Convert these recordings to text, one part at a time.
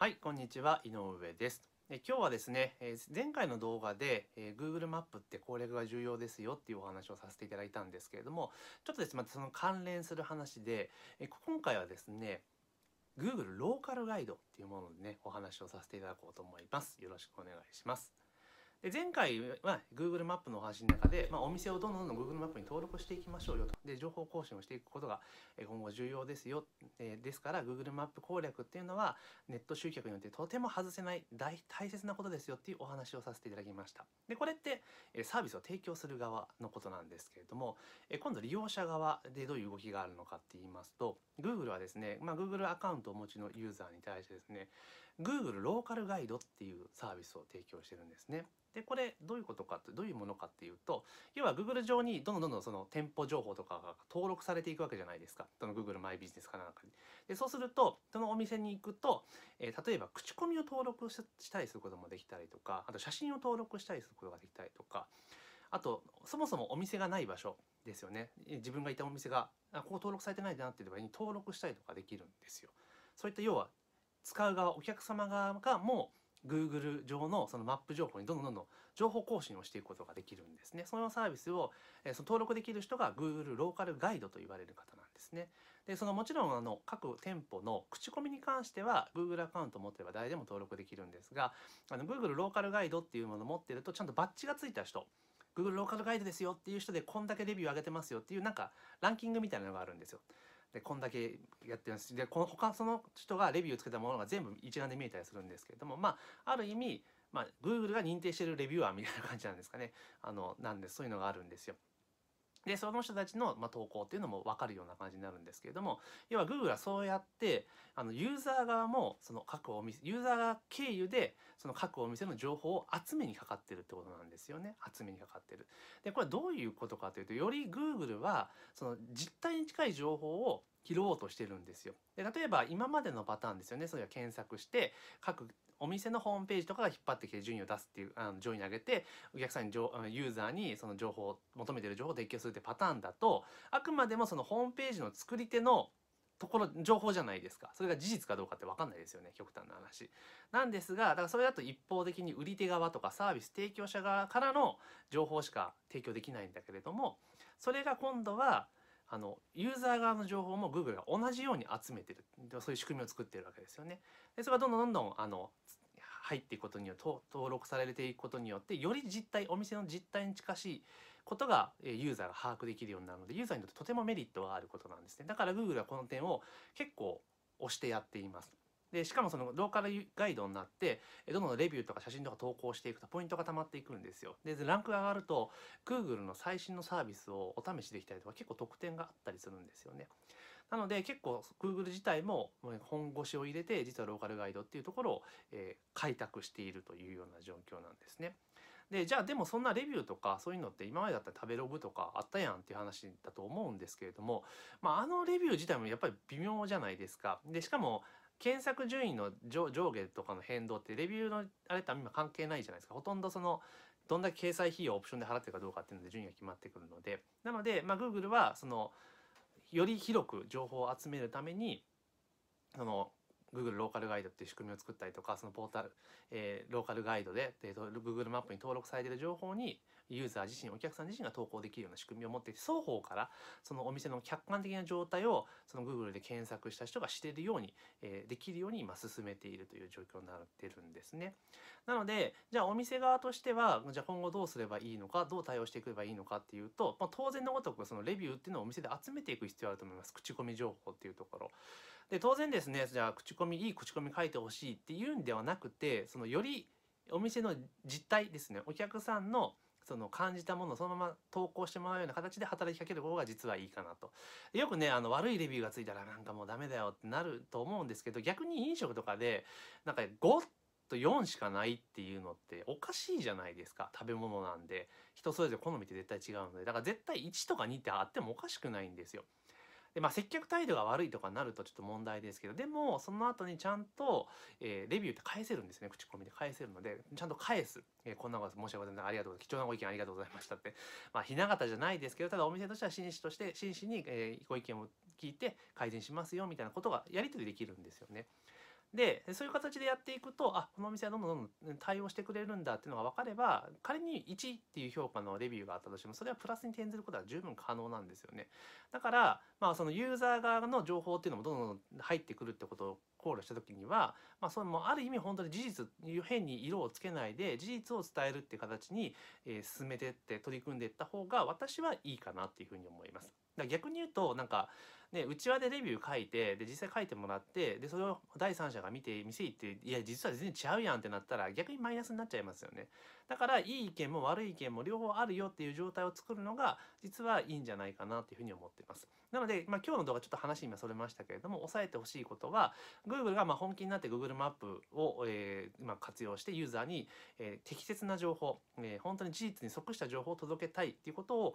はい、こんにちは、井上です。え今日はですね、え前回の動画で、え Google マップって攻略が重要ですよっていうお話をさせていただいたんですけれども、ちょっとですね、またその関連する話で、え今回はですね、Google ローカルガイドっていうものでね、お話をさせていただこうと思います。よろしくお願いします。で前回は Google マップのお話の中で、まあ、お店をどんどんどんどん Google マップに登録していきましょうよと。で情報更新をしていくことが今後重要ですよ、えーですから Google マップ攻略っていうのはネット集客によってとても外せない大大切なことですよっていうお話をさせていただきました。でこれってサービスを提供する側のことなんですけれども今度利用者側でどういう動きがあるのかって言いますと Google はですね、まあ、Google アカウントをお持ちのユーザーに対してですね Google ローカルガイドっていうサービスを提供してるんですね。でこれどういうことかってどういうものかっていうと要は Google 上にどんどんどんどんその店舗情報とかが登録されていくわけじゃないですか。その Google マイビジネスかなんかに。でそうするとそのお店に行くと、えー例えば口コミを登録したりすることもできたりとかあと写真を登録したりすることができたりとかあとそもそもお店がない場所ですよね。自分がいたお店がここ登録されてないなっていう場合に登録したりとかできるんですよ。そういった要は使う側お客様側がもう Google 上のそのマップ情報にどんどんどんどん情報更新をしていくことができるんですね。そのサービスを、えその登録できる人が Google ローカルガイドと言われる方なんですね。で、そのもちろんあの各店舗の口コミに関しては Google アカウントを持ってれば誰でも登録できるんですが、あの Google ローカルガイドっていうものを持ってるとちゃんとバッジがついた人、Google ローカルガイドですよっていう人でこんだけレビューを上げてますよっていうなんかランキングみたいなのがあるんですよ。でこんだけやってますでこの他その人がレビューつけたものが全部一覧で見えたりするんですけれどもまあある意味、まあ、Google が認定してるレビュアーみたいな感じなんですかねあのなんでそういうのがあるんですよ。でその人たちの、ま、投稿っていうのも分かるような感じになるんですけれども要は Google はそうやってあのユーザー側もその各お店ユーザー側経由でその各お店の情報を集めにかかってるってことなんですよね集めにかかってる。でこれどういうことかというとより Google はその実態に近い情報を拾おうとしてるんですよ。で例えば今までのパターンですよねそれは検索して各お店のホームページとかが引っ張ってきて順位を出すっていうあの上位に上げてお客さんにユーザーにその情報を求めてる情報を提供するってパターンだとあくまでもそのホームページの作り手のところ情報じゃないですか。それが事実かどうかって分かんないですよね極端な話。なんですがだからそれだと一方的に売り手側とかサービス提供者側からの情報しか提供できないんだけれどもそれが今度はあのユーザー側の情報も Google が同じように集めてる。でそういう仕組みを作ってるわけですよね。でそれがどんどんどんどんあの入っていくことによって登録されていくことによってより実態お店の実態に近しいことがユーザーが把握できるようになるのでユーザーにとってとてもメリットがあることなんですね。だから Google はこの点を結構押してやっています。でしかもそのローカルガイドになってどんどんレビューとか写真とか投稿していくとポイントが溜まっていくんですよでランクが上がると Google の最新のサービスをお試しできたりとか結構特典があったりするんですよねなので結構 Google 自体も本腰を入れて実はローカルガイドっていうところを、え開拓しているというような状況なんですね。でじゃあでもそんなレビューとかそういうのって今までだったら食べログとかあったやんっていう話だと思うんですけれども、まあ、あのレビュー自体もやっぱり微妙じゃないですか。でしかも検索順位の上上下とかの変動ってレビューのあれって今関係ないじゃないですか。ほとんどそのどんだけ掲載費用をオプションで払ってるかどうかっていうので順位が決まってくるので。なので、まあ、Google はそのより広く情報を集めるためにその Google ローカルガイドっていう仕組みを作ったりとかそのポータル、えーローカルガイドで Google マップに登録されている情報にユーザー自身お客さん自身が投稿できるような仕組みを持っていて双方からそのお店の客観的な状態をその Google で検索した人が知れるように、えーできるように今進めているという状況になってるんですね。なのでじゃあお店側としてはじゃあ今後どうすればいいのかどう対応していけばいいのかっていうと、まあ、当然のごとくそのレビューっていうのをお店で集めていく必要あると思います口コミ情報っていうところ。で当然ですねじゃあ口コミいい口コミ書いてほしいっていうんではなくてそのよりお店の実態ですねお客さんのその感じたものをそのまま投稿してもらうような形で働きかける方が実はいいかなと。よくねあの悪いレビューがついたらなんかもうダメだよってなると思うんですけど逆に飲食とかでなんか5と4しかないっていうのっておかしいじゃないですか食べ物なんで人それぞれ好みって絶対違うのでだから絶対1とか2ってあってもおかしくないんですよ。でまあ接客態度が悪いとかになるとちょっと問題ですけどでもその後にちゃんと、えーレビューって返せるんですね。口コミで返せるのでちゃんと返す、えーこんなこと申し訳ございません。ありがとうございます。貴重なご意見ありがとうございましたって。まあひな形じゃないですけどただお店としては真摯として真摯に、えーご意見を聞いて改善しますよみたいなことがやり取りできるんですよね。でそういう形でやっていくとあこのお店はどんどんどんどん対応してくれるんだっていうのが分かれば仮に1っていう評価のレビューがあったとしてもそれはプラスに転ずることは十分可能なんですよね。だからまあそのユーザー側の情報っていうのもどんどん入ってくるってこと考慮した時には、まあ、それもある意味本当に事実変に色をつけないで事実を伝えるっていう形に、えー、進めてって取り組んでいった方が私はいいかなっていうふうに思います。だ逆に言うとなんかね、うちわでレビュー書いてで実際書いてもらってでそれを第三者が見て店行っていや実は全然違うやんってなったら逆にマイナスになっちゃいますよねだからいい意見も悪い意見も両方あるよっていう状態を作るのが実はいいんじゃないかなっていうふうに思ってますなので、まあ、今日の動画ちょっと話今それましたけれども押さえてほしいことは Google がま本気になって Google マップを、えー、ま活用してユーザーに、えー、適切な情報、えー、本当に事実に即した情報を届けたいっていうことを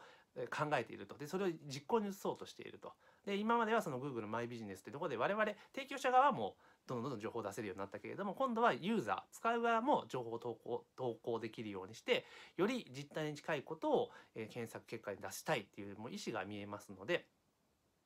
考えていると。でそれを実行に移そうとしていると。で今まではその Google マイビジネスってところで我々提供者側もどんどんどん情報を出せるようになったけれども今度はユーザー使う側も情報を投稿投稿できるようにしてより実態に近いことを、え検索結果に出したいっていうもう意思が見えますので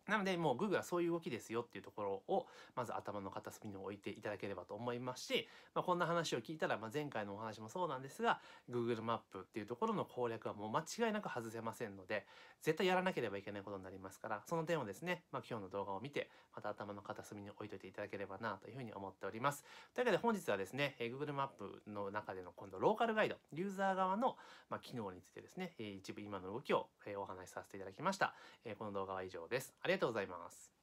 なのでもう Google はそういう動きですよっていうところをまず頭の片隅に置いていただければと思いますし、まあ、こんな話を聞いたら、まあ、前回のお話もそうなんですが Google マップっていうところの攻略はもう間違いなく外せませんので絶対やらなければいけないことになりますからその点をですね、まあ、今日の動画を見てまた頭の片隅に置いといていただければなというふうに思っております。というわけで本日はですね Google マップの中での今度ローカルガイドユーザー側の、まあ、機能についてですね一部今の動きをお話しさせていただきました。この動画は以上です。ありがとうございます。